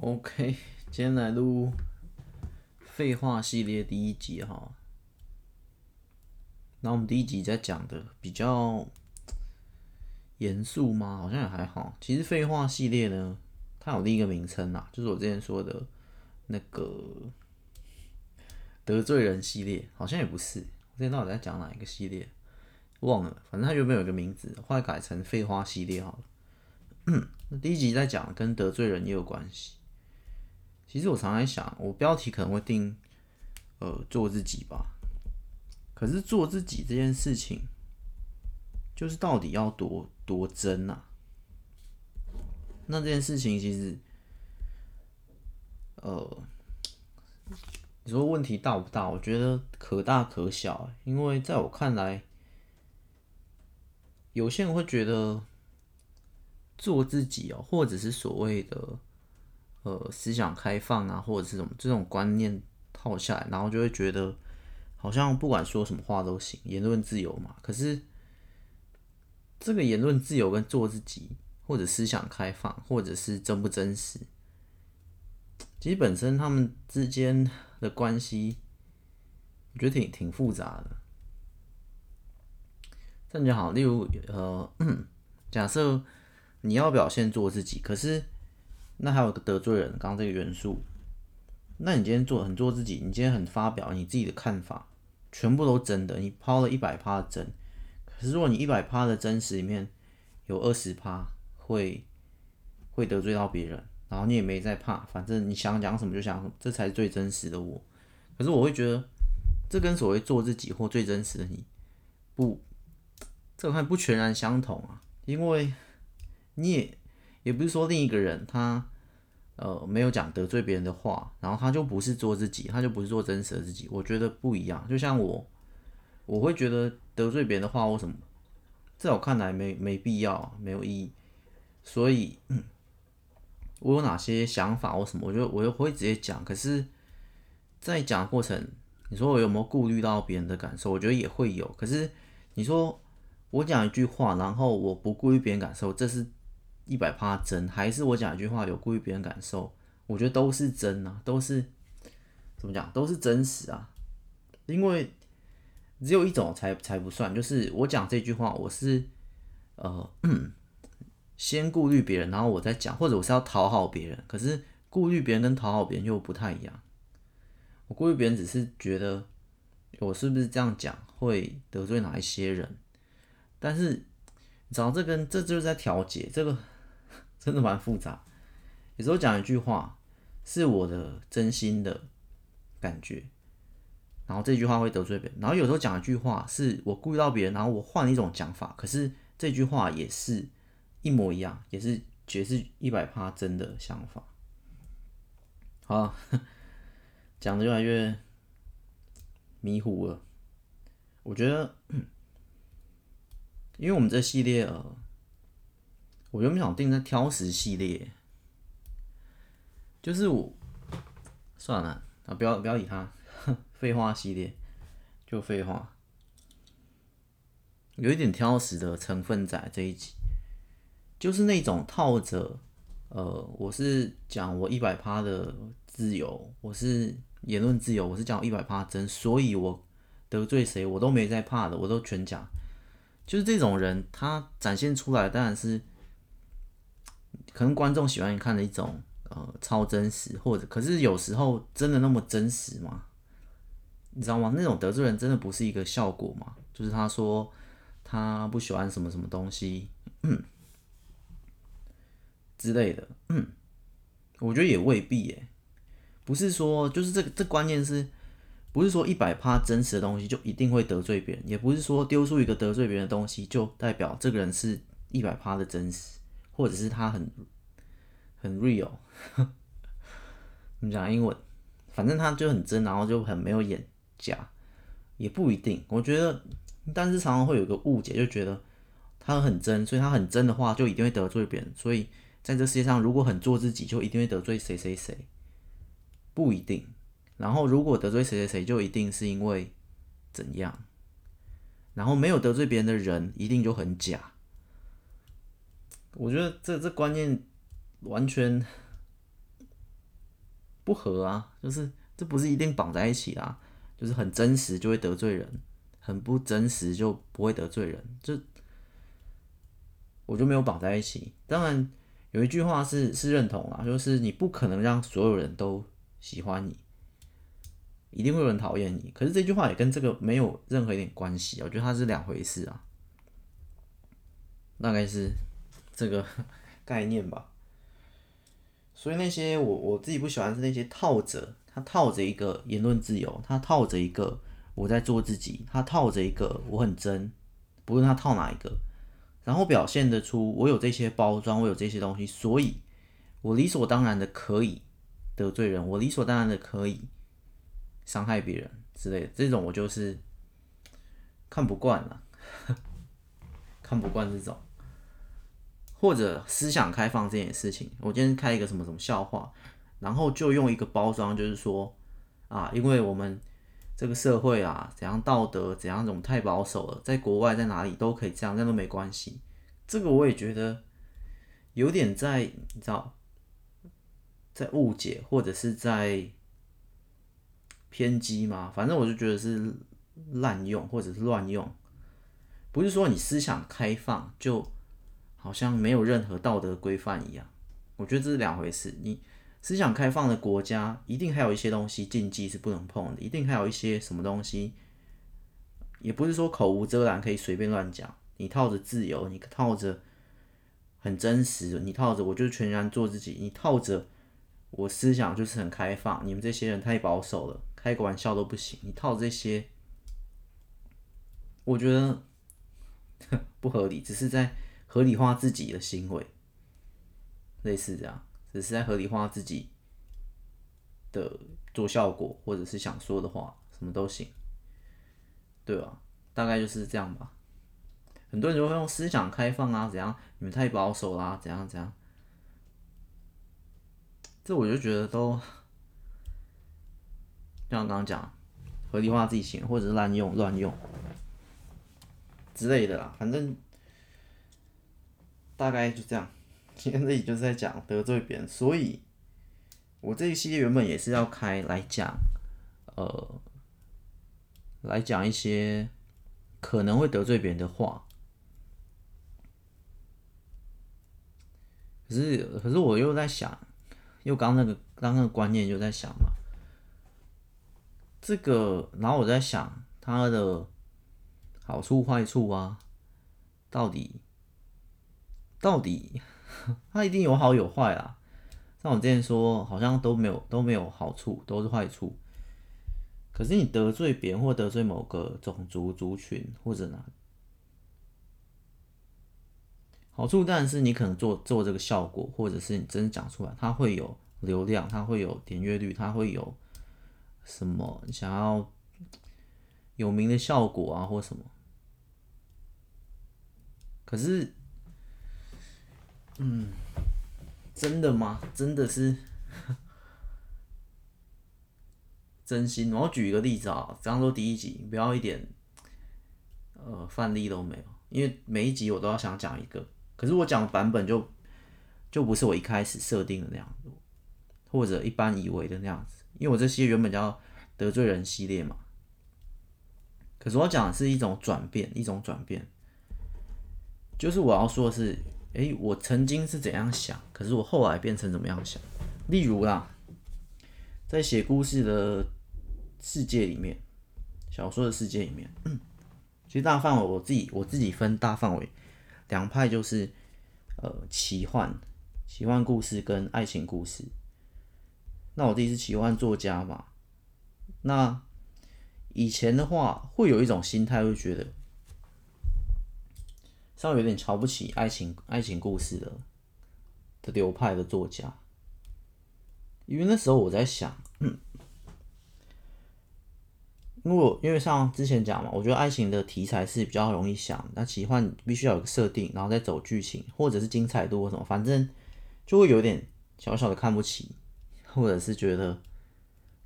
OK，今天来录废话系列第一集哈。那我们第一集在讲的比较严肃吗？好像也还好。其实废话系列呢，它有另一个名称啦，就是我之前说的那个得罪人系列，好像也不是。我之前到底在讲哪一个系列？忘了，反正它原本有一个名字，后来改成废话系列好了。那第一集在讲跟得罪人也有关系。其实我常在想，我标题可能会定，呃，做自己吧。可是做自己这件事情，就是到底要多多真啊？那这件事情其实，呃，你说问题大不大？我觉得可大可小。因为在我看来，有些人会觉得做自己哦，或者是所谓的。呃，思想开放啊，或者是什么这种观念套下来，然后就会觉得好像不管说什么话都行，言论自由嘛。可是这个言论自由跟做自己，或者思想开放，或者是真不真实，其实本身他们之间的关系，我觉得挺挺复杂的。这样就好，例如呃，假设你要表现做自己，可是。那还有个得罪人，刚刚这个元素。那你今天做很做自己，你今天很发表你自己的看法，全部都真的，你抛了一百趴的真。可是如果你一百趴的真实里面有二十趴会会得罪到别人，然后你也没在怕，反正你想讲什么就讲什么，这才是最真实的我。可是我会觉得，这跟所谓做自己或最真实的你不，这我看不全然相同啊，因为你也。也不是说另一个人他呃没有讲得罪别人的话，然后他就不是做自己，他就不是做真实的自己。我觉得不一样。就像我，我会觉得得罪别人的话，为什么在我看来没没必要，没有意义。所以，我有哪些想法或什么，我就我就会直接讲。可是，在讲过程，你说我有没有顾虑到别人的感受？我觉得也会有。可是你说我讲一句话，然后我不顾虑别人感受，这是。一百趴真，还是我讲一句话有顾虑别人感受？我觉得都是真啊，都是怎么讲，都是真实啊。因为只有一种才才不算，就是我讲这句话，我是呃 先顾虑别人，然后我再讲，或者我是要讨好别人。可是顾虑别人跟讨好别人又不太一样。我顾虑别人只是觉得我是不是这样讲会得罪哪一些人，但是你知道这跟这就是在调节这个。真的蛮复杂，有时候讲一句话是我的真心的感觉，然后这句话会得罪别人。然后有时候讲一句话是我顾虑到别人，然后我换了一种讲法，可是这句话也是一模一样，也是绝是一百趴真的想法。好，讲的越来越迷糊了。我觉得，因为我们这系列呃。我原本想定在挑食系列，就是我算了啊，不要不要理他，废话系列就废话，有一点挑食的成分在这一集，就是那种套着呃，我是讲我一百趴的自由，我是言论自由，我是讲一百趴真，所以我得罪谁我都没在怕的，我都全讲，就是这种人他展现出来当然是。可能观众喜欢看的一种呃超真实，或者可是有时候真的那么真实吗？你知道吗？那种得罪人真的不是一个效果吗？就是他说他不喜欢什么什么东西，之类的，嗯，我觉得也未必耶。不是说就是这个这关键是，不是说一百趴真实的东西就一定会得罪别人，也不是说丢出一个得罪别人的东西就代表这个人是一百趴的真实。或者是他很很 real，你讲英文，反正他就很真，然后就很没有演假，也不一定。我觉得，但是常常会有一个误解，就觉得他很真，所以他很真的话就一定会得罪别人。所以在这世界上，如果很做自己，就一定会得罪谁谁谁，不一定。然后如果得罪谁谁谁，就一定是因为怎样？然后没有得罪别人的人，一定就很假。我觉得这这观念完全不合啊，就是这不是一定绑在一起啊，就是很真实就会得罪人，很不真实就不会得罪人，就我就没有绑在一起。当然有一句话是是认同啊，就是你不可能让所有人都喜欢你，一定会有人讨厌你。可是这句话也跟这个没有任何一点关系啊，我觉得它是两回事啊，大概是这个 概念吧。所以那些我我自己不喜欢是那些套着，他套着一个言论自由，他套着一个我在做自己，他套着一个我很真，不论他套哪一个，然后表现得出我有这些包装，我有这些东西，所以我理所当然的可以得罪人，我理所当然的可以伤害别人之类的，这种我就是看不惯了，看不惯这种。或者思想开放这件事情，我今天开一个什么什么笑话，然后就用一个包装，就是说啊，因为我们这个社会啊，怎样道德怎样怎么太保守了，在国外在哪里都可以这样，这样都没关系。这个我也觉得有点在你知道，在误解或者是在偏激嘛，反正我就觉得是滥用或者是乱用，不是说你思想开放就。好像没有任何道德规范一样，我觉得这是两回事。你思想开放的国家，一定还有一些东西禁忌是不能碰的，一定还有一些什么东西，也不是说口无遮拦可以随便乱讲。你套着自由，你套着很真实，你套着我就全然做自己，你套着我思想就是很开放。你们这些人太保守了，开个玩笑都不行。你套这些，我觉得 不合理，只是在。合理化自己的行为，类似这样，只是在合理化自己的做效果，或者是想说的话，什么都行，对吧？大概就是这样吧。很多人就会用思想开放啊，怎样？你们太保守啦，怎样怎样？这我就觉得都像刚刚讲，合理化自己行，或者是滥用、乱用之类的啦，反正。大概就这样，今天这里就是在讲得罪别人，所以我这一系列原本也是要开来讲，呃，来讲一些可能会得罪别人的话，可是可是我又在想，又刚那个刚那个观念就在想嘛，这个然后我在想它的好处坏处啊，到底。到底它一定有好有坏啊！像我之前说，好像都没有都没有好处，都是坏处。可是你得罪别人或得罪某个种族族群或者哪，好处当然是你可能做做这个效果，或者是你真的讲出来，它会有流量，它会有点阅率，它会有什么想要有名的效果啊，或什么。可是。嗯，真的吗？真的是 真心。我举一个例子啊，刚刚说第一集，不要一点呃范例都没有，因为每一集我都要想讲一个，可是我讲的版本就就不是我一开始设定的那样子，或者一般以为的那样子，因为我这些原本叫得罪人系列嘛，可是我讲的是一种转变，一种转变，就是我要说的是。诶，我曾经是怎样想，可是我后来变成怎么样想？例如啦，在写故事的世界里面，小说的世界里面，其实大范围我自己我自己分大范围两派，就是呃奇幻奇幻故事跟爱情故事。那我自己是奇幻作家嘛，那以前的话会有一种心态，会觉得。稍微有点瞧不起爱情爱情故事的的流派的作家，因为那时候我在想，嗯，如果因为像之前讲嘛，我觉得爱情的题材是比较容易想，那奇幻必须要有个设定，然后再走剧情，或者是精彩度或什么，反正就会有点小小的看不起，或者是觉得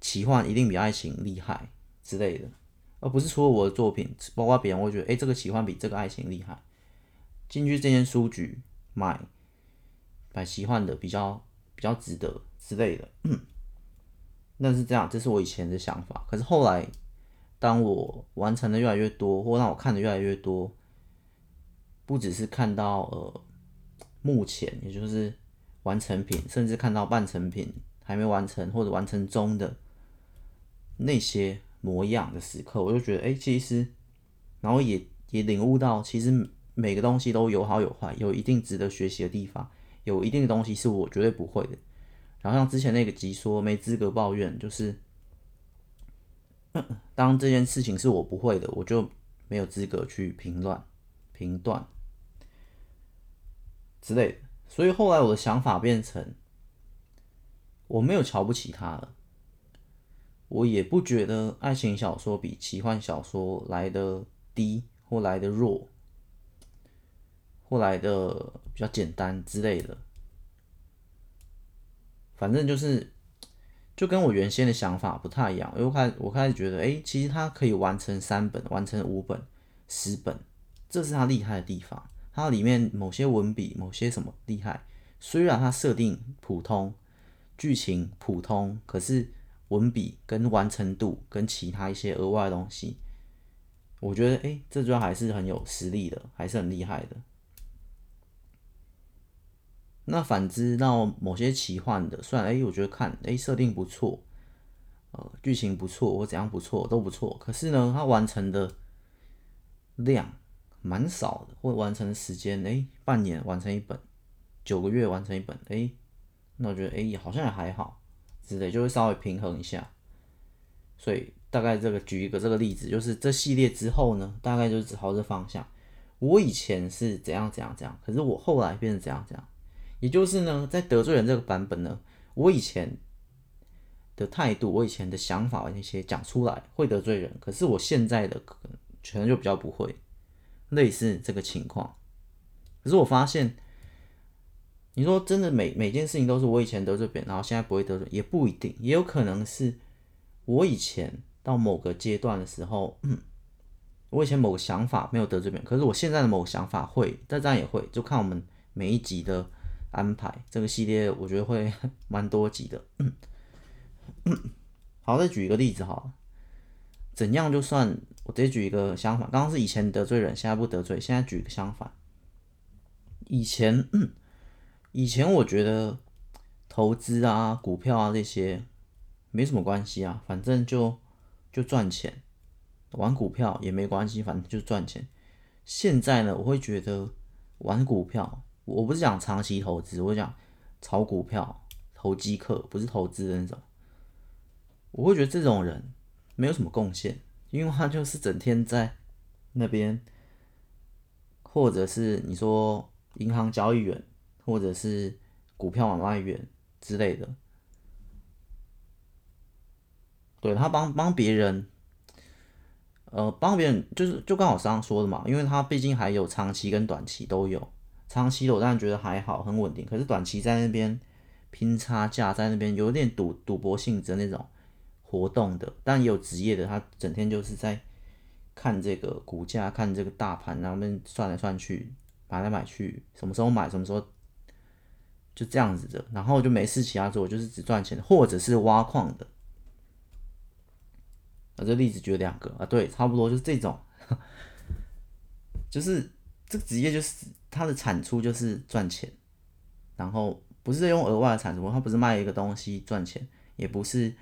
奇幻一定比爱情厉害之类的，而不是除了我的作品，包括别人，会觉得，哎，这个奇幻比这个爱情厉害。进去这间书局买买奇幻的比较比较值得之类的，那是这样，这是我以前的想法。可是后来，当我完成的越来越多，或让我看的越来越多，不只是看到呃目前，也就是完成品，甚至看到半成品还没完成或者完成中的那些模样的时刻，我就觉得，哎、其实，然后也也领悟到，其实每个东西都有好有坏，有一定值得学习的地方，有一定的东西是我绝对不会的。然后像之前那个集说没资格抱怨，就是 当这件事情是我不会的，我就没有资格去评论、评断之类的。所以后来我的想法变成，我没有瞧不起他了，我也不觉得爱情小说比奇幻小说来的低或来的弱，或来的比较简单之类的。反正就是，就跟我原先的想法不太一样。因为我开我开始觉得，哎、其实他可以完成三本，完成五本、十本，这是他厉害的地方。它里面某些文笔、某些什么厉害，虽然它设定普通，剧情普通，可是文笔跟完成度跟其他一些额外的东西，我觉得，哎、欸，这就还是很有实力的，还是很厉害的。那反之，到某些奇幻的，虽然哎，我觉得看哎设定不错，呃，剧情不错，或怎样不错都不错，可是呢，它完成的量蛮少的，或完成的时间哎，半年完成一本，九个月完成一本，哎，那我觉得哎好像也还好，之类就会稍微平衡一下。所以大概这个举一个这个例子，就是这系列之后呢，大概就是朝这方向。我以前是怎样怎样怎样，可是我后来变成怎样怎样。也就是呢，在得罪人这个版本呢，我以前的态度，我以前的想法那些讲出来会得罪人，可是我现在的可能就比较不会，类似这个情况。可是我发现，你说真的每每件事情都是我以前得罪别人，然后现在不会得罪，也不一定，也有可能是我以前到某个阶段的时候，嗯，我以前某个想法没有得罪别人，可是我现在的某个想法会，但这样也会，就看我们每一集的。安排这个系列，我觉得会 蛮多集的。好，再举一个例子哈，怎样就算我直接举一个相反，刚刚是以前得罪人，现在不得罪，现在举一个相反。以前，以前我觉得投资啊、股票啊这些没什么关系啊，反正就就赚钱，玩股票也没关系，反正就赚钱。现在呢，我会觉得玩股票。我不是讲长期投资，我讲炒股票、投机客，不是投资的那种。我会觉得这种人没有什么贡献，因为他就是整天在那边，或者是你说银行交易员，或者是股票买卖员之类的。对，他帮帮别人，呃，帮别人就是就刚好刚刚说的嘛，因为他毕竟还有长期跟短期都有。长期的我当然觉得还好，很稳定。可是短期在那边拼差价，在那边有点赌赌博性质那种活动的，但也有职业的，他整天就是在看这个股价，看这个大盘，然后那算来算去，买来买去，什么时候买，什么时候就这样子的，然后就没事其他做，就是只赚钱，或者是挖矿的。啊，这例子举了两个啊，对，差不多就是这种，就是。这个职业就是它的产出就是赚钱，然后不是用额外的产出，它不是卖一个东西赚钱，也不是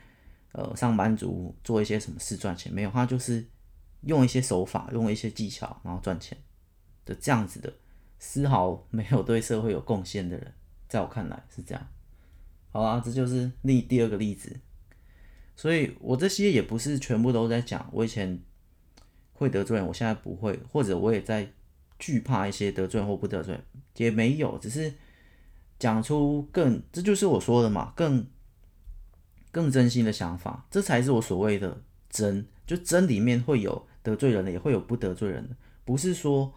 呃上班族做一些什么事赚钱，没有，它就是用一些手法，用一些技巧，然后赚钱的这样子的，丝毫没有对社会有贡献的人，在我看来是这样。好啊，这就是例第二个例子，所以我这些也不是全部都在讲我以前会得罪人，我现在不会，或者我也在。惧怕一些得罪或不得罪也没有，只是讲出更，这就是我说的嘛，更更真心的想法，这才是我所谓的真。就真里面会有得罪人的，也会有不得罪人的，不是说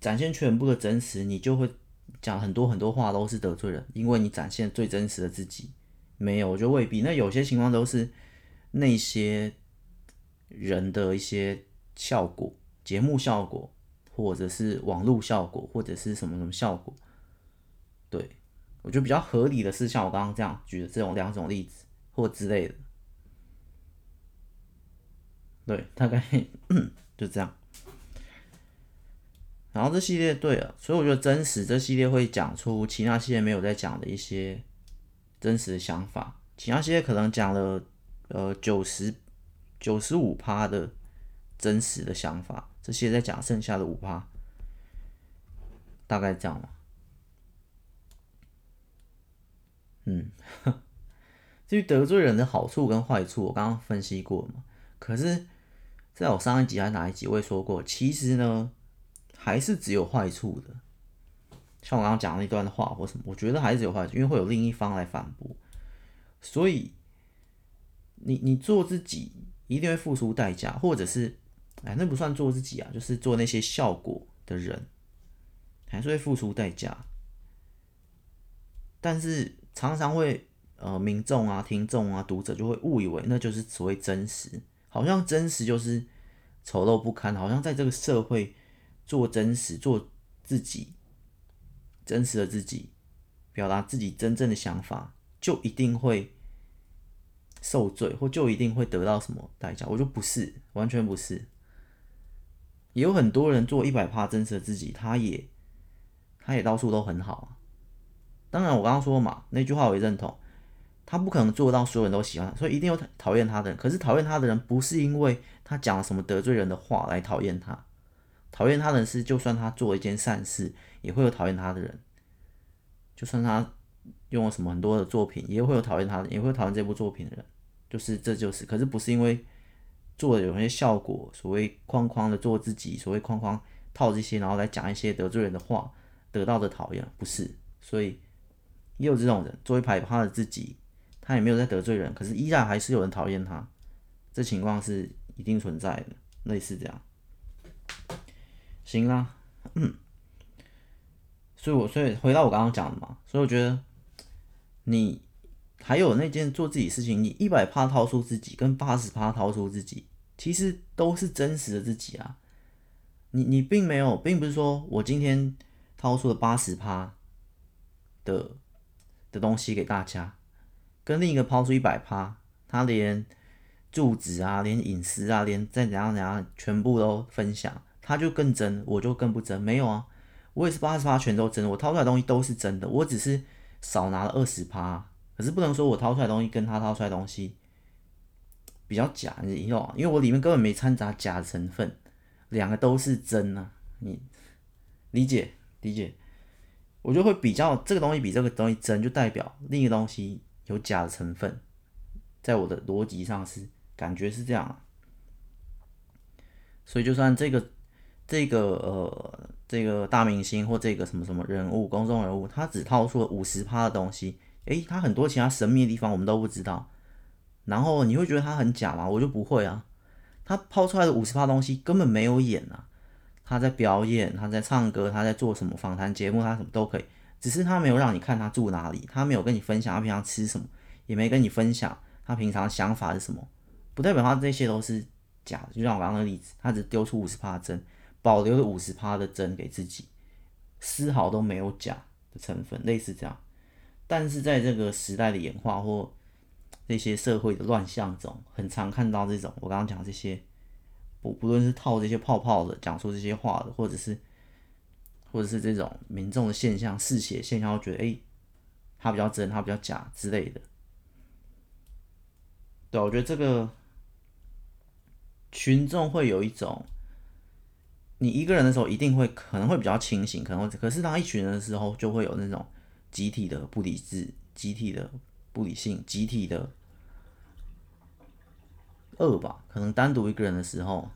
展现全部的真实，你就会讲很多很多话都是得罪人，因为你展现最真实的自己。没有，我觉得未必。那有些情况都是那些人的一些效果，节目效果。或者是网络效果，或者是什么什么效果，对，我觉得比较合理的是像我刚刚这样举的这种两种例子，或之类的。对，大概 就这样。然后这系列对了，所以我觉得真实这系列会讲出其他系列没有在讲的一些真实的想法。其他系列可能讲了呃九十九十五趴的真实的想法，这些在讲剩下的五趴，大概这样嘛。嗯，至于得罪人的好处跟坏处，我刚刚分析过嘛。可是，在我上一集还是哪一集，我也说过，其实呢。还是只有坏处的，像我刚刚讲那段话或什么，我觉得还是有坏处，因为会有另一方来反驳。所以，你你做自己一定会付出代价，或者是，哎，那不算做自己啊，就是做那些效果的人，还是会付出代价。但是常常会，呃，民众啊、听众啊、读者就会误以为那就是所谓真实，好像真实就是丑陋不堪，好像在这个社会。做真实，做自己，真实的自己，表达自己真正的想法，就一定会受罪，或就一定会得到什么代价？我就不是，完全不是。也有很多人做一百趴真实的自己，他也，他也到处都很好啊。当然，我刚刚说嘛，那句话我也认同，他不可能做到所有人都喜欢，所以一定有讨厌他的人。可是讨厌他的人，不是因为他讲了什么得罪人的话来讨厌他。讨厌他的人是，就算他做了一件善事，也会有讨厌他的人；就算他用了什么很多的作品，也会有讨厌他的，也会讨厌这部作品的人。就是这就是，可是不是因为做的有些效果，所谓框框的做自己，所谓框框套这些，然后来讲一些得罪人的话，得到的讨厌不是。所以也有这种人，做一排他的自己，他也没有在得罪人，可是依然还是有人讨厌他。这情况是一定存在的，类似这样。行啦，嗯，所以我所以回到我刚刚讲的嘛，所以我觉得你还有那件做自己事情，你一百趴掏出自己跟八十趴掏出自己，其实都是真实的自己啊。你你并没有，并不是说我今天掏出了八十趴的的东西给大家，跟另一个抛出一百趴，他连住址啊，连隐私啊，连再怎样怎样，全部都分享。他就更真，我就更不真。没有啊，我也是八十趴全都真，我掏出来东西都是真的，我只是少拿了二十趴。可是不能说我掏出来的东西跟他掏出来的东西比较假，你知道吗？因为我里面根本没掺杂假成分，两个都是真啊。你理解理解？我就会比较这个东西比这个东西真，就代表另一个东西有假的成分，在我的逻辑上是感觉是这样啊。所以就算这个。这个呃，这个大明星或这个什么什么人物，公众人物，他只掏出了五十趴的东西，诶，他很多其他神秘的地方我们都不知道。然后你会觉得他很假吗？我就不会啊。他抛出来的五十趴东西根本没有演啊，他在表演，他在唱歌，他在做什么访谈节目，他什么都可以，只是他没有让你看他住哪里，他没有跟你分享他平常吃什么，也没跟你分享他平常想法是什么，不代表他这些都是假的。就像我刚刚的例子，他只丢出五十趴真。保留了五十趴的真给自己，丝毫都没有假的成分，类似这样。但是在这个时代的演化或这些社会的乱象中，很常看到这种我刚刚讲这些，不不论是套这些泡泡的，讲出这些话的，或者是或者是这种民众的现象、嗜血现象，会觉得哎，他比较真，他比较假之类的。对，我觉得这个群众会有一种。你一个人的时候一定会可能会比较清醒，可能会，可是当一群人的时候，就会有那种集体的不理智、集体的不理性、集体的恶吧？可能单独一个人的时候，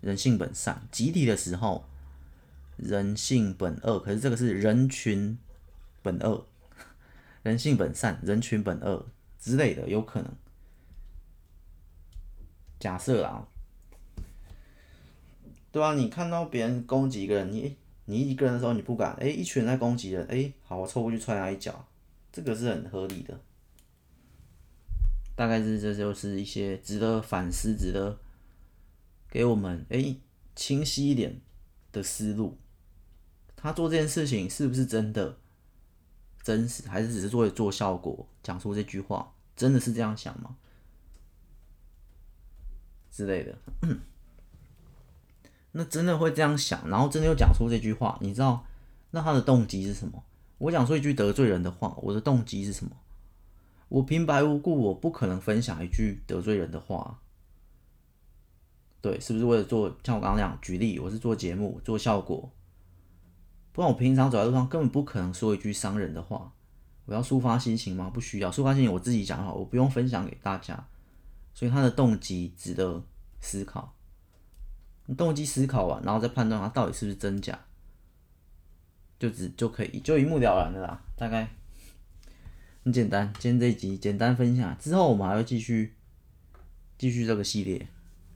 人性本善；集体的时候，人性本恶。可是这个是人群本恶，人性本善，人群本恶之类的，有可能。假设啊。对啊，你看到别人攻击一个人，你你一个人的时候你不敢，哎，一群人在攻击人，哎，好，我凑过去踹他一脚，这个是很合理的。大概是这就是一些值得反思、值得给我们哎清晰一点的思路。他做这件事情是不是真的真实，还是只是做做效果，讲出这句话，真的是这样想吗？之类的。那真的会这样想，然后真的又讲出这句话，你知道，那他的动机是什么？我讲说一句得罪人的话，我的动机是什么？我平白无故，我不可能分享一句得罪人的话。对，是不是为了做？像我刚刚那样举例，我是做节目做效果，不然我平常走在路上根本不可能说一句伤人的话。我要抒发心情吗？不需要，抒发心情我自己讲好，我不用分享给大家。所以他的动机值得思考。动机思考完，然后再判断它到底是不是真假，就只就可以就一目了然的啦。大概很简单，今天这一集简单分享，之后我们还会继续继续这个系列，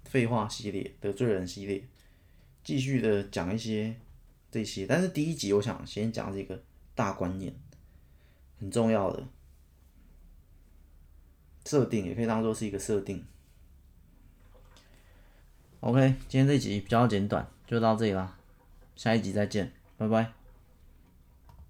废话系列、得罪人系列，继续的讲一些这些。但是第一集我想先讲这个大观念，很重要的设定，也可以当做是一个设定。OK，今天这集比较简短，就到这里啦，下一集再见，拜拜。